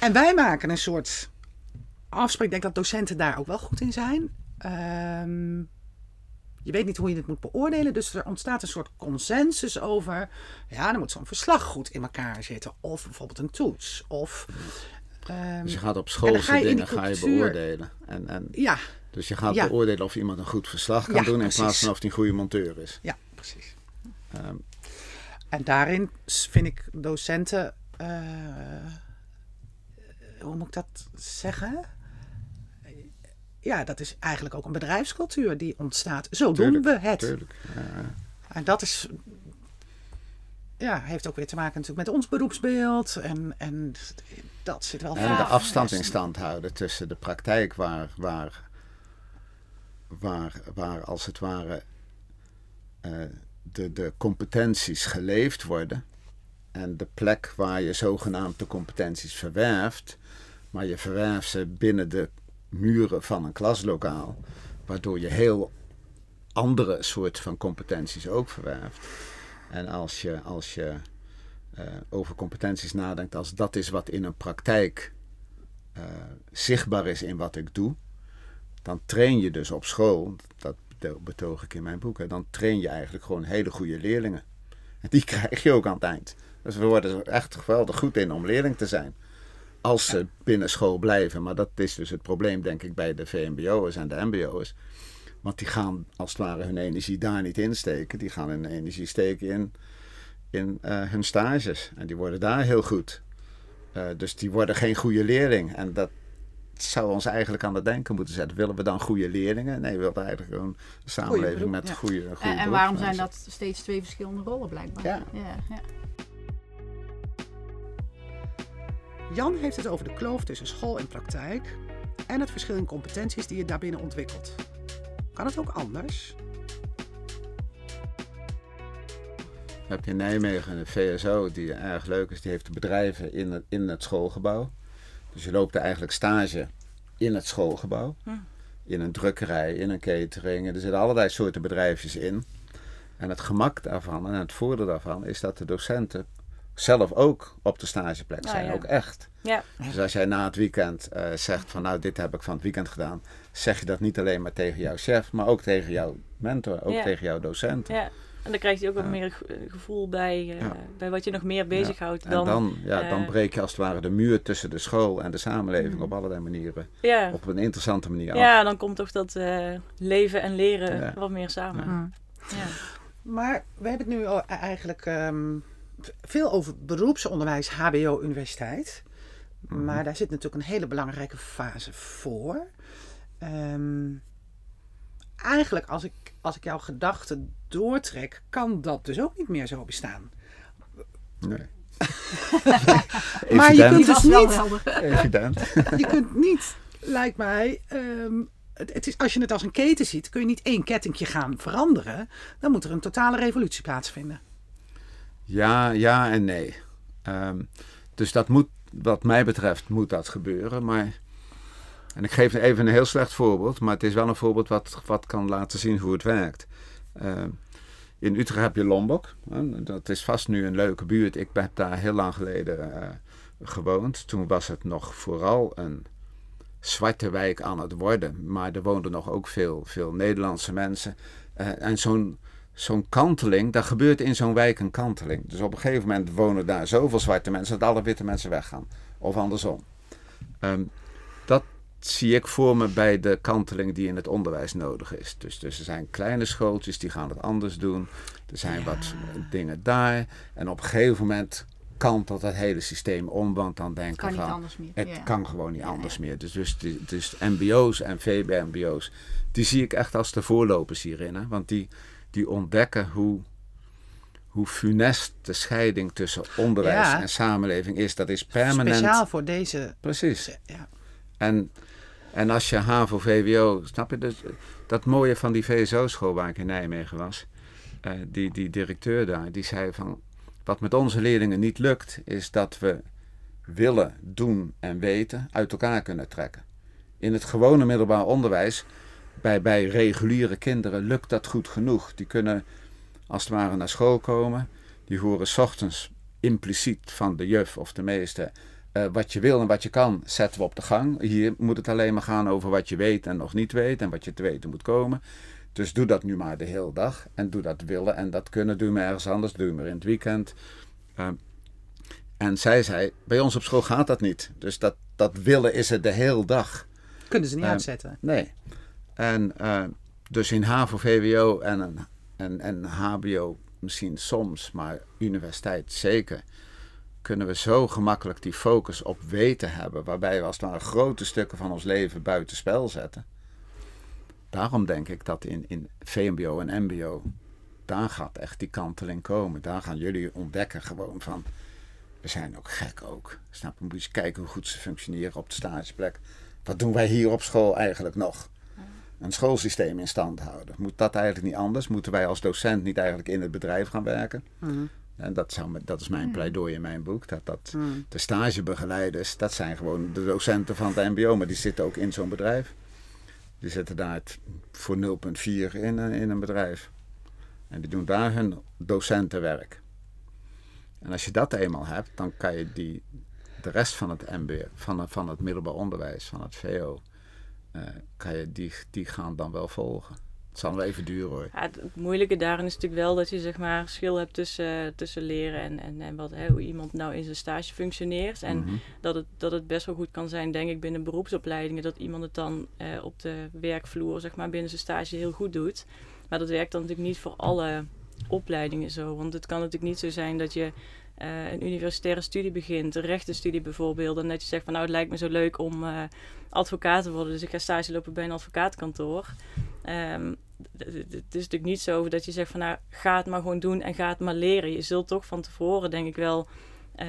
En wij maken een soort afspraak. Ik denk dat docenten daar ook wel goed in zijn. Ehm, je weet niet hoe je het moet beoordelen. Dus er ontstaat een soort consensus over. Ja, dan moet zo'n verslag goed in elkaar zitten. Of bijvoorbeeld een toets. Of. ehm, Dus je gaat op dan schoolse ga je dingen ga je beoordelen. En, en, ja, dus je gaat Ja. beoordelen of iemand een goed verslag kan Ja, doen in precies. plaats van of hij een goede monteur is. ja, precies. Ehm, En daarin vind ik docenten. eh, hoe moet ik dat zeggen? Ja, dat is eigenlijk ook een bedrijfscultuur die ontstaat. Zo Tuurlijk, doen we het. tuurlijk. Ja, En dat is. Ja, heeft ook weer te maken natuurlijk met ons beroepsbeeld. En, en dat zit wel En de afstand in stand houden tussen de praktijk waar, waar, waar, waar als het ware eh, de, de competenties geleefd worden en de plek waar je zogenaamd de competenties verwerft, maar je verwerft ze binnen de muren van een klaslokaal, waardoor je heel andere soort van competenties ook verwerft. En als je, als je eh, over competenties nadenkt als dat is wat in een praktijk eh, zichtbaar is in wat ik doe, dan train je dus op school, dat betoog ik in mijn boek, dan train je eigenlijk gewoon hele goede leerlingen. En die <laughs> krijg je ook aan het eind. Dus we worden er echt geweldig goed in om leerling te zijn. Als ze binnen school blijven. Maar dat is dus het probleem, denk ik, bij de VMBO'ers en de MBO'ers. Want die gaan als het ware hun energie daar niet in steken. Die gaan hun energie steken in, in eh, hun stages. En die worden daar heel goed. Eh, dus die worden geen goede leerling. En dat zou ons eigenlijk aan het denken moeten zetten. Willen we dan goede leerlingen? Nee, we willen eigenlijk een samenleving beroep- met ja. goede, goede En, en waarom zijn dat steeds twee verschillende rollen blijkbaar? Ja. ja, ja. Jan heeft het over de kloof tussen school en praktijk. En het verschil in competenties die je daarbinnen ontwikkelt. Kan het ook anders? Je hebt in Nijmegen een VSO die erg leuk is. Die heeft de bedrijven in het, in het schoolgebouw. Dus je loopt er eigenlijk stage in het schoolgebouw. Hm. In een drukkerij, in een catering. Er zitten allerlei soorten bedrijfjes in. En het gemak daarvan en het voordeel daarvan is dat de docenten zelf ook op de stageplek Ah, zijn. ja. Ook echt. Ja, Dus als jij na het weekend eh, zegt van nou dit heb ik van het weekend gedaan. Zeg je dat niet alleen maar tegen jouw chef, maar ook tegen jouw mentor. Ook Ja. tegen jouw docent. En dan krijgt hij ook wat Ja. meer ge- gevoel bij, eh, Ja. bij wat je nog meer bezighoudt En dan... dan, ja, dan eh, breek je als het ware de muur tussen de school en de samenleving Mm. op allerlei manieren. ja. Op een interessante manier af. ja, dan komt toch dat eh, leven en leren Ja. wat meer samen. Ja. Maar we hebben het nu e- eigenlijk ehm, veel over beroepsonderwijs, HBO, universiteit. Mhm. Maar daar zit natuurlijk een hele belangrijke fase voor. Ehm, eigenlijk, als ik, als ik jouw gedachten doortrek, kan dat dus ook niet meer zo bestaan. Nee. <laughs> Maar je kunt dus niet-. <laughs> Evident. <laughs> Je kunt niet, lijkt mij, ehm, het, het is, als je het als een keten ziet, kun je niet één kettingje gaan veranderen. Dan moet er een totale revolutie plaatsvinden. Ja, ja en nee. Ehm, dus dat moet, wat mij betreft, moet dat gebeuren. Maar, en ik geef even een heel slecht voorbeeld, maar het is wel een voorbeeld wat, wat kan laten zien hoe het werkt. Ehm, in Utrecht heb je Lombok. Dat is vast nu een leuke buurt. Ik heb daar heel lang geleden eh, gewoond. Toen was het nog vooral een zwarte wijk aan het worden. Maar er woonden nog ook veel, veel Nederlandse mensen. Eh, en zo'n zo'n kanteling, daar gebeurt in zo'n wijk een kanteling. Dus op een gegeven moment wonen daar zoveel zwarte mensen dat alle witte mensen weggaan. Of andersom. Ehm, dat zie ik voor me bij de kanteling die in het onderwijs nodig is. Dus, dus er zijn kleine schooltjes die gaan het anders doen. Er zijn wat dingen daar. En op een gegeven moment kantelt het hele systeem om, want dan denken Kan niet van... Het ja. kan gewoon niet Ja, anders meer. Dus, dus, dus MBO's en VBMBO's, die zie ik echt als de voorlopers hierin. Hè? Want die, die ontdekken hoe, hoe funest de scheiding tussen onderwijs Ja. en samenleving is. Dat is permanent. Speciaal voor deze. Precies. Ja. En, en als je HAVO, VWO, snap je, dat mooie van die VSO-school waar ik in Nijmegen was, eh, die, die directeur daar, die zei van, wat met onze leerlingen niet lukt, is dat we willen, doen en weten uit elkaar kunnen trekken. In het gewone middelbaar onderwijs, bij, bij reguliere kinderen, lukt dat goed genoeg. Die kunnen als het ware naar school komen, die horen 's ochtends impliciet van de juf of de meester eh, wat je wil en wat je kan, zetten we op de gang. Hier moet het alleen maar gaan over wat je weet en nog niet weet en wat je te weten moet komen. Dus doe dat nu maar de hele dag. En doe dat willen en dat kunnen. Doe maar ergens anders. Doe maar in het weekend. Ehm, en zij zei, bij ons op school gaat dat niet. Dus dat, dat willen is het de hele dag. Kunnen ze niet Eh, uitzetten. Nee. En eh, dus in HAVO, VWO en, en, en HBO misschien soms, maar universiteit zeker, kunnen we zo gemakkelijk die focus op weten hebben, waarbij we als het ware grote stukken van ons leven buitenspel zetten. Daarom denk ik dat in, in VMBO en MBO, daar gaat echt die kanteling komen. Daar gaan jullie ontdekken gewoon van, we zijn ook gek ook. Snap je? Moet je eens kijken hoe goed ze functioneren op de stageplek. Wat doen wij hier op school eigenlijk nog? Een schoolsysteem in stand houden. Moet dat eigenlijk niet anders? Moeten wij als docent niet eigenlijk in het bedrijf gaan werken? Mhm. En dat, zou, dat is mijn pleidooi in mijn boek. Dat, dat Mhm. de stagebegeleiders, dat zijn gewoon de docenten van het MBO, maar die zitten ook in zo'n bedrijf. Die zitten daar het- voor 0,4 in, een- in een bedrijf. En die doen daar hun docentenwerk. En als je dat eenmaal hebt, dan kan je die, de rest van het MBO, van het, van het middelbaar onderwijs, van het VO, eh, kan je die, die gaan dan wel volgen. Het zal wel even duren hoor. Ja, het, het moeilijke daarin is natuurlijk wel dat je zeg maar verschil hebt tussen, tussen leren en, en, en wat, hè, hoe iemand nou in zijn stage functioneert. En Mhm. dat, het, dat het best wel goed kan zijn, denk ik, binnen beroepsopleidingen, dat iemand het dan eh, op de werkvloer, zeg maar, binnen zijn stage heel goed doet. Maar dat werkt dan natuurlijk niet voor alle opleidingen zo. Want het kan natuurlijk niet zo zijn dat je eh, een universitaire studie begint, een rechtenstudie bijvoorbeeld, en dat je zegt van nou het lijkt me zo leuk om eh, advocaat te worden, dus ik ga stage lopen bij een advocaatkantoor. Ehm, het is natuurlijk niet zo dat je zegt van nou ga het maar gewoon doen en ga het maar leren. Je zult toch van tevoren denk ik wel eh,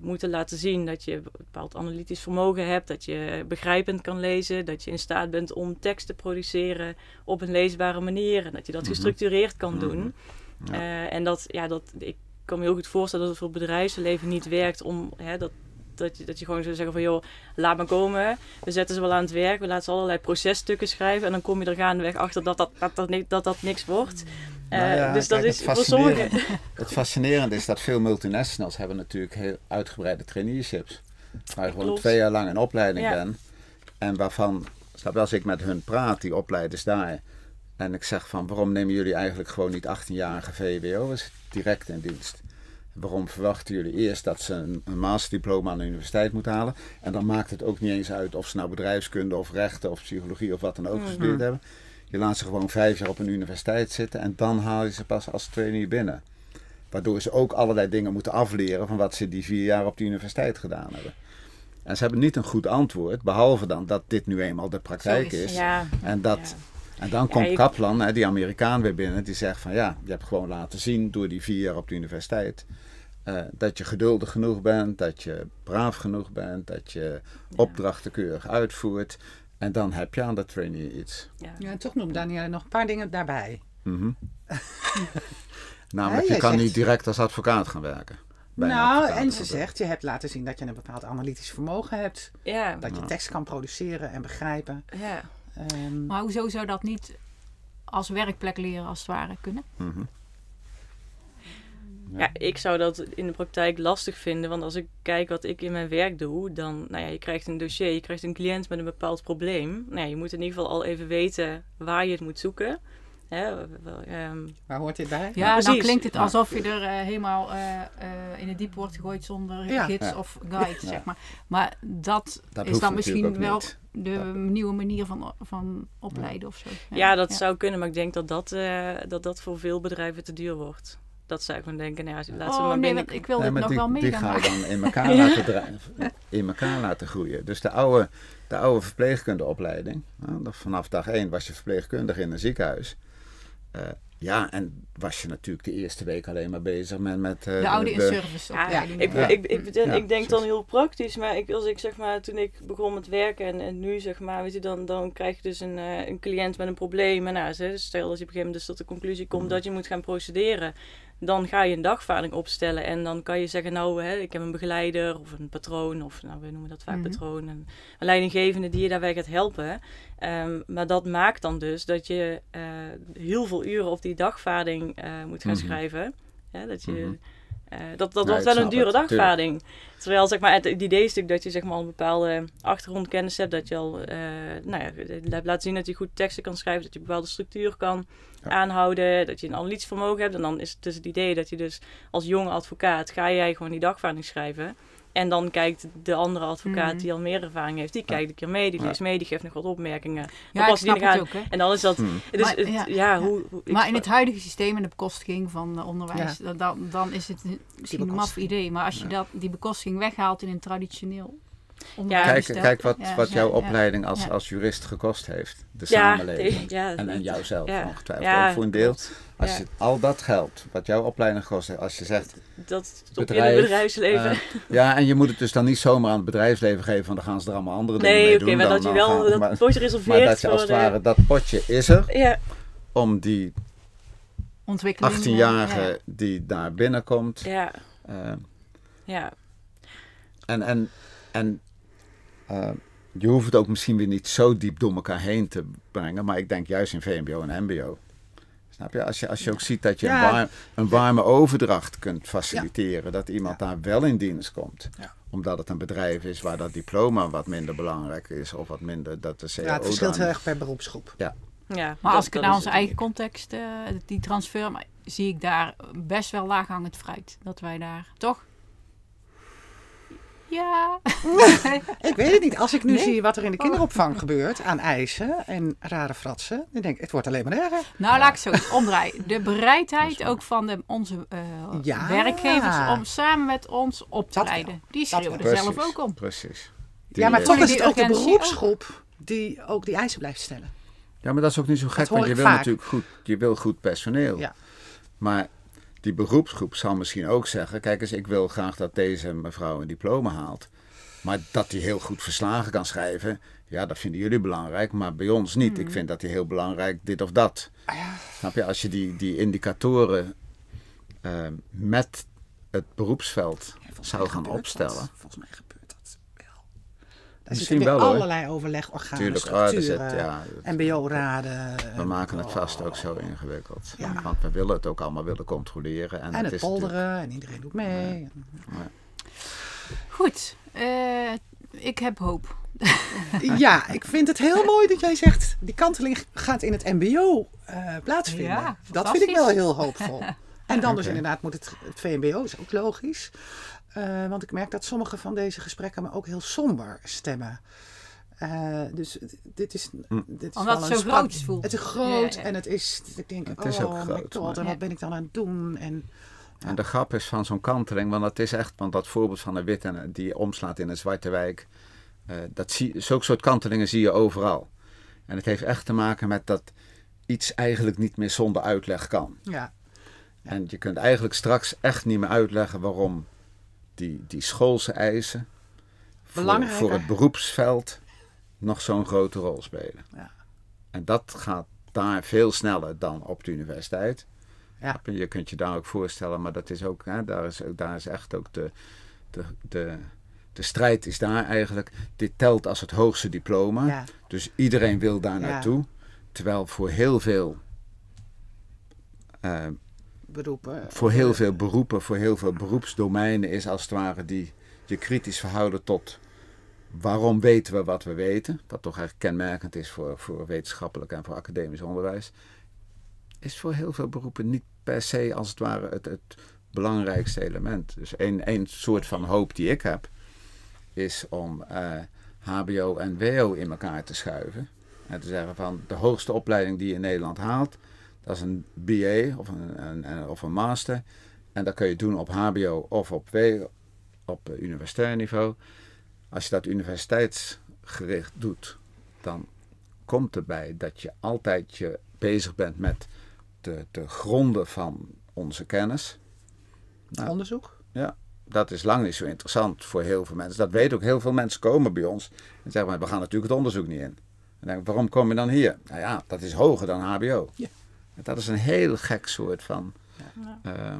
moeten laten zien dat je een bepaald analytisch vermogen hebt, dat je begrijpend kan lezen, dat je in staat bent om tekst te produceren op een leesbare manier en dat je dat Mhm. gestructureerd kan Mhm. doen. Ja. En dat, ja, dat, ik kan me heel goed voorstellen dat het voor het bedrijfsleven niet werkt om hè, dat, dat, je, dat je gewoon zou zeggen van joh, laat maar komen. We zetten ze wel aan het werk, we laten ze allerlei processtukken schrijven en dan kom je er gaandeweg achter dat dat, dat, dat, dat, dat niks wordt. Eh, Nou ja, dus dat is het voor sommigen. Het fascinerende is dat veel multinationals hebben natuurlijk heel uitgebreide traineeships. Waar je gewoon Klopt. twee jaar lang in opleiding Ja. bent. En waarvan, snap je, als ik met hun praat, die opleiders daar. En ik zeg van, waarom nemen jullie eigenlijk gewoon niet 18-jarige VWO'ers direct in dienst? Waarom verwachten jullie eerst dat ze een, een masterdiploma aan de universiteit moeten halen? En dan maakt het ook niet eens uit of ze nou bedrijfskunde of rechten of psychologie of wat dan ook Mhm. gestudeerd hebben. Je laat ze gewoon vijf jaar op een universiteit zitten en dan haal je ze pas als trainee binnen. Waardoor ze ook allerlei dingen moeten afleren van wat ze die vier jaar op de universiteit gedaan hebben. En ze hebben niet een goed antwoord, behalve dan dat dit nu eenmaal de praktijk is. Ja, En, dat, ja. en dan Ja, komt je- Kaplan, die Amerikaan, weer binnen. Die zegt van ja, je hebt gewoon laten zien door die vier jaar op de universiteit. Eh, dat je geduldig genoeg bent, dat je braaf genoeg bent, dat je opdrachten keurig uitvoert. En dan heb je aan de trainee iets. ja. Ja, en toch noemt Danielle nog een paar dingen daarbij. Mhm. <laughs> Namelijk, je kan zegt- niet direct als advocaat gaan werken. nou, en ze zegt, je hebt laten zien dat je een bepaald analytisch vermogen hebt. Ja, Dat je Ja. tekst kan produceren en begrijpen. ja. Ehm, Maar hoezo zou dat niet als werkplek leren als het ware kunnen? Mhm. Ja, ik zou dat in de praktijk lastig vinden. Want als ik kijk wat ik in mijn werk doe, dan, nou ja, je krijgt een dossier, je krijgt een cliënt met een bepaald probleem. Nou ja, je moet in ieder geval al even weten waar je het moet zoeken. Hè, wel, ehm, waar hoort dit bij? Ja, dan precies. klinkt het alsof je er eh, helemaal eh, eh, in het diep wordt gegooid zonder Ja. gids Ja. of guide, Ja. zeg maar. Maar dat, Dat is dan misschien wel niet. de Ja. nieuwe manier van, van opleiden of zo. ja, dat zou kunnen, maar ik denk dat dat, eh, dat dat voor veel bedrijven te duur wordt. Dat zou ik gewoon denken, nou ja, laat ze Oh maar nee, binnen. want ik wil Nee, dit nog die, wel mee die gaan ga je dan in elkaar, <laughs> laten drijven, in elkaar laten groeien. Dus de oude, de oude verpleegkundeopleiding, nou, vanaf dag één was je verpleegkundige in een ziekenhuis. Eh, ja, en was je natuurlijk de eerste week alleen maar bezig met... met eh, De oude de- in-service Ja, ik, Ja. ik, ik, ik, Ja, ik denk dan heel praktisch, maar ik, als ik zeg maar, toen ik begon met werken en, en nu zeg maar, weet je, dan, dan krijg je dus een, eh, een cliënt met een probleem. En nou, ze- stel dat je op een gegeven moment dus tot de conclusie komt Mhm. dat je moet gaan procederen, dan ga je een dagvaarding opstellen en dan kan je zeggen, nou, hè, ik heb een begeleider of een patroon, of nou, we noemen dat vaak Mhm. patroon, een, een leidinggevende die je daarbij gaat helpen. Ehm, maar dat maakt dan dus dat je eh, heel veel uren op die dagvaarding eh, moet gaan Mhm. schrijven. Ja, dat je, Mhm. eh, dat, dat wordt wel een dure dagvaarding. Terwijl zeg maar, het, idee is natuurlijk dat je zeg maar, al een bepaalde achtergrondkennis hebt. Dat je al nou ja, laten zien dat je goed teksten kan schrijven. Dat je bepaalde structuur kan Ja. aanhouden. Dat je een analytisch vermogen hebt. En dan is het dus het idee dat je dus als jonge advocaat... ga jij gewoon die dagvaarding schrijven. En dan kijkt de andere advocaat Mhm. die al meer ervaring heeft... die kijkt een keer mee, die Ja. leest mee, die geeft nog wat opmerkingen. Ja, pas die snap er het aan. ook. Hè. En dan is dat... Hmm. Dus Maar, het- ja, hoe... Maar in het huidige systeem en de bekostiging van eh, onderwijs, dan- dan, is het misschien een maf idee. Maar als je dat, die bekostiging weghaalt in een traditioneel. Kijk, kijk wat, ja, wat ja, jouw ja. opleiding als, Ja. als jurist gekost heeft. De Ja, samenleving. en, en jouzelf ja. ongetwijfeld Ja, ook voor een deel. Als Ja. je al dat geld, wat jouw opleiding gekost heeft, als je zegt... Dat op in het bedrijfsleven. eh, ja, en je moet het dus dan niet zomaar aan het bedrijfsleven geven, van dan gaan ze er allemaal andere dingen nee, mee oké, doen. maar dat je wel gaan- dat maar, potje reserveert maar dat je als het ware, dat potje is er Ja, om die Ontwikkeling. 18-jarige eh, ja. die daar binnenkomt. ja, eh, ja. En, en, en eh, je hoeft het ook misschien weer niet zo diep door elkaar heen te brengen. Maar ik denk juist in VMBO en MBO. Snap je? Als je, als je ook ziet dat je Ja. een, warm- een warme overdracht kunt faciliteren. Dat iemand daar wel in dienst komt. Ja. Omdat het een bedrijf is waar dat diploma wat minder belangrijk is. Of wat minder dat de CO Ja, het verschilt dan- heel erg per beroepsgroep. ja Maar dat- als ik naar is onze eigen context, eh, die transfer, maar zie ik daar best wel laaghangend fruit. Dat wij daar, toch? Ja. <laughs> Ik weet het niet. Als ik nu Nee? zie wat er in de Oh. kinderopvang gebeurt aan eisen en rare fratsen, dan denk ik, het wordt alleen maar erger. Nou, laat ik het zo omdraaien. De bereidheid ook van de, onze eh, Ja. werkgevers om samen met ons op te Dat wel. leiden. Die schreeuwen er zelf ook om. Precies. Ja, maar Die, toch eh, is het ook de beroepsgroep die ook die eisen blijft stellen. Ja, maar dat is ook niet zo gek, want je wil vaak. natuurlijk goed, je wil goed personeel. Ja. Maar die beroepsgroep zal misschien ook zeggen: kijk eens, ik wil graag dat deze mevrouw een diploma haalt. Maar dat hij heel goed verslagen kan schrijven, ja, dat vinden jullie belangrijk, maar bij ons niet. Hmm. Ik vind dat hij heel belangrijk dit of dat. Ah ja. Snap je? Als je die, die indicatoren eh, met het beroepsveld Ja, zou gaan opstellen. Dat. Volgens mij. Misschien wel, hoor. allerlei overlegorganen, Tuurlijk, oh, zit, ja, mbo-raden. we maken het vast ook zo ingewikkeld. Ja. Want we willen het ook allemaal willen controleren. En, En het het is natuurlijk- polderen en iedereen doet mee. Goed, eh, ik heb hoop. <laughs> Ja, ik vind het heel mooi dat jij zegt, die kanteling gaat in het mbo eh, plaatsvinden. Ja, dat vind ik wel heel hoopvol. <laughs> En dan dus inderdaad moet het, het VMBO, is ook logisch. Eh, want ik merk dat sommige van deze gesprekken me ook heel somber stemmen. Eh, dus het- dit is, Hm. dit is Omdat wel het een zo groot voelt. Het is groot Ja, ja. en het is, ik denk, Het is ook oh groot, god, en wat ben ik dan aan het doen? En En de grap is van zo'n kanteling, want dat is echt, want dat voorbeeld van een wit en een- die omslaat in een zwarte wijk, eh, dat zie, zulke soort kantelingen zie je overal. En het heeft echt te maken met dat iets eigenlijk niet meer zonder uitleg kan. ja, En je kunt eigenlijk straks echt niet meer uitleggen waarom die, die schoolse eisen voor, voor het beroepsveld nog zo'n grote rol spelen. Ja. En dat gaat daar veel sneller dan op de universiteit. Ja. Je kunt je daar ook voorstellen, maar dat is ook, hè, daar, is, daar is echt ook de, de, de, de strijd is daar eigenlijk. Dit telt als het hoogste diploma. ja, Dus iedereen wil daar naartoe. Terwijl voor heel veel eh, beroepen. voor heel veel beroepen, voor heel veel beroepsdomeinen is als het ware die je kritisch verhouden tot waarom weten we wat we weten, wat toch echt kenmerkend is voor, voor wetenschappelijk en voor academisch onderwijs, is voor heel veel beroepen niet per se als het ware het, het belangrijkste element. Dus een, een soort van hoop die ik heb, is om eh, HBO en WO in elkaar te schuiven. En te zeggen van de hoogste opleiding die je in Nederland haalt, dat is een BA of een, of een master. En dat kun je doen op HBO of op, w, op eh, universitair niveau. Als je dat universiteitsgericht doet, dan komt erbij dat je altijd je bezig bent met te, te gronden van onze kennis. Nou. Onderzoek? Ja, dat is lang niet zo interessant voor heel veel mensen. Dat weten ook heel veel mensen komen bij ons en zeggen, maar we gaan natuurlijk het onderzoek niet in. En dan denk ik, waarom kom je dan hier? Nou ja, dat is hoger dan HBO. Ja. Dat is een heel gek soort van Ja. eh,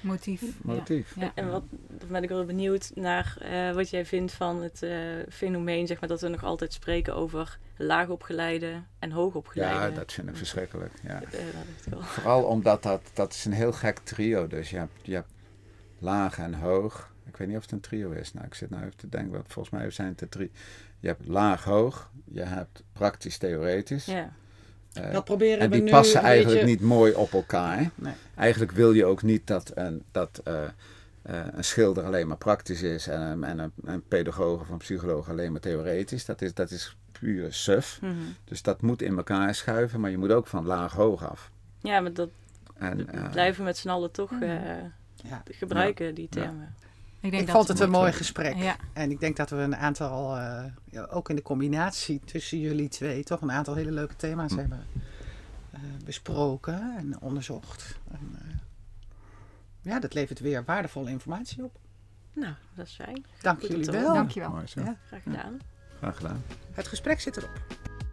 Motief. motief. Ja. En wat dan ben ik wel benieuwd naar eh, wat jij vindt van het eh, fenomeen, zeg maar, dat we nog altijd spreken over laagopgeleide en hoogopgeleide. Ja, dat vind ik verschrikkelijk. Ja. Dat. Vooral omdat dat, dat is een heel gek trio. Dus je hebt, je hebt laag en hoog. Ik weet niet of het een trio is. Nou, ik zit nou even te denken, wat volgens mij zijn het er drie. Je hebt laag, hoog. Je hebt praktisch, theoretisch. Ja. Eh, Dat proberen en we die nu passen eigenlijk beetje- niet mooi op elkaar. Nee. Eigenlijk wil je ook niet dat een, dat, eh, eh, een schilder alleen maar praktisch is en, een- en een, een pedagoog of een psycholoog alleen maar theoretisch. Dat is, dat is puur suf. Mhm. Dus dat moet in elkaar schuiven, maar je moet ook van laag hoog af. ja, maar dat En, eh, blijven we met z'n allen toch eh, Ja. gebruiken, die termen. Ik, denk Ik dat vond het een mooi gesprek. Ja. En ik denk dat we een aantal, eh, ja, ook in de combinatie tussen jullie twee, toch een aantal hele leuke thema's Hm. hebben eh, besproken en onderzocht. En, eh, ja, dat levert weer waardevolle informatie op. Nou, dat is fijn. Dank Goed jullie wel. Dankjewel. mooi zo. Ja. Graag gedaan. Graag gedaan. Het gesprek zit erop.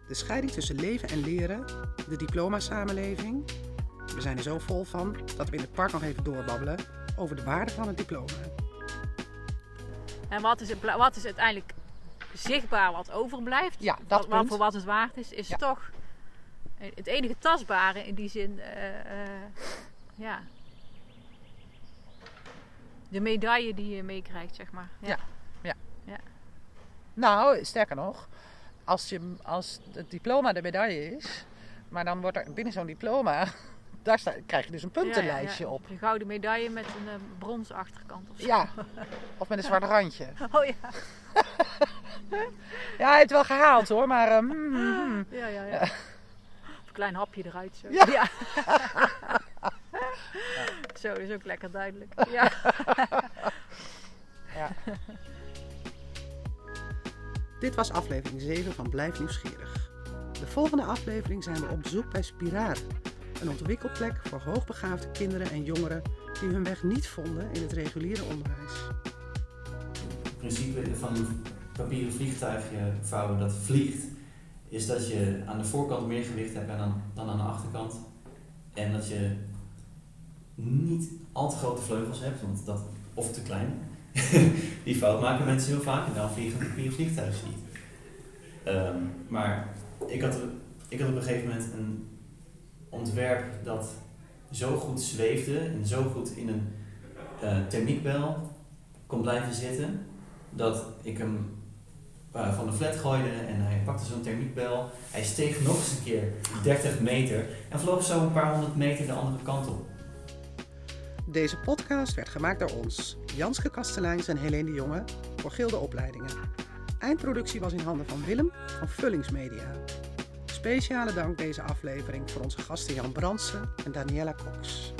De scheiding tussen leven en leren, de diploma-samenleving. We zijn er zo vol van dat we in het park nog even doorbabbelen over de waarde van het diploma. En wat is, het, wat is uiteindelijk zichtbaar wat overblijft? Ja, dat wat, voor wat het waard is, is Ja. toch het enige tastbare in die zin. eh, ja. De medaille die je meekrijgt, zeg maar. Ja. Nou, sterker nog, als, je, als het diploma de medaille is, maar dan wordt er binnen zo'n diploma, daar sta, krijg je dus een puntenlijstje Ja, ja. op. Een gouden medaille met een eh, bronzen achterkant of zo. Ja, of met een zwart randje. <laughs> Oh ja. <laughs> Ja, hij heeft het wel gehaald hoor, maar... ehm, hmm, hmm, hmm. Ja, ja, ja. <laughs> Of een klein hapje eruit zo. Ja. zo, dat is ook lekker duidelijk. Ja. Dit was aflevering 7 van Blijf Nieuwsgierig. De volgende aflevering zijn we op bezoek bij Spiraar. Een ontwikkelplek voor hoogbegaafde kinderen en jongeren die hun weg niet vonden in het reguliere onderwijs. Het principe van een papieren vliegtuigje vouwen dat vliegt, is dat je aan de voorkant meer gewicht hebt dan, aan de achterkant. En dat je niet al te grote vleugels hebt, want dat, of te klein. <laughs> Die fout maken mensen heel vaak en dan vliegen papieren vliegtuigje niet. Ehm, maar ik had, ik had op een gegeven moment een ontwerp dat zo goed zweefde en zo goed in een eh thermiekbel kon blijven zitten, dat ik hem eh, van de flat gooide en hij pakte zo'n thermiekbel. Hij steeg nog eens een keer 30 meter en vloog zo een paar honderd meter de andere kant op. Deze podcast werd gemaakt door ons, Janske Kasteleins en Helene de Jonge, voor Gilde Opleidingen. Eindproductie was in handen van Willem van Vullingsmedia. Speciale dank deze aflevering voor onze gasten Jan Brandsen en Daniela Cox.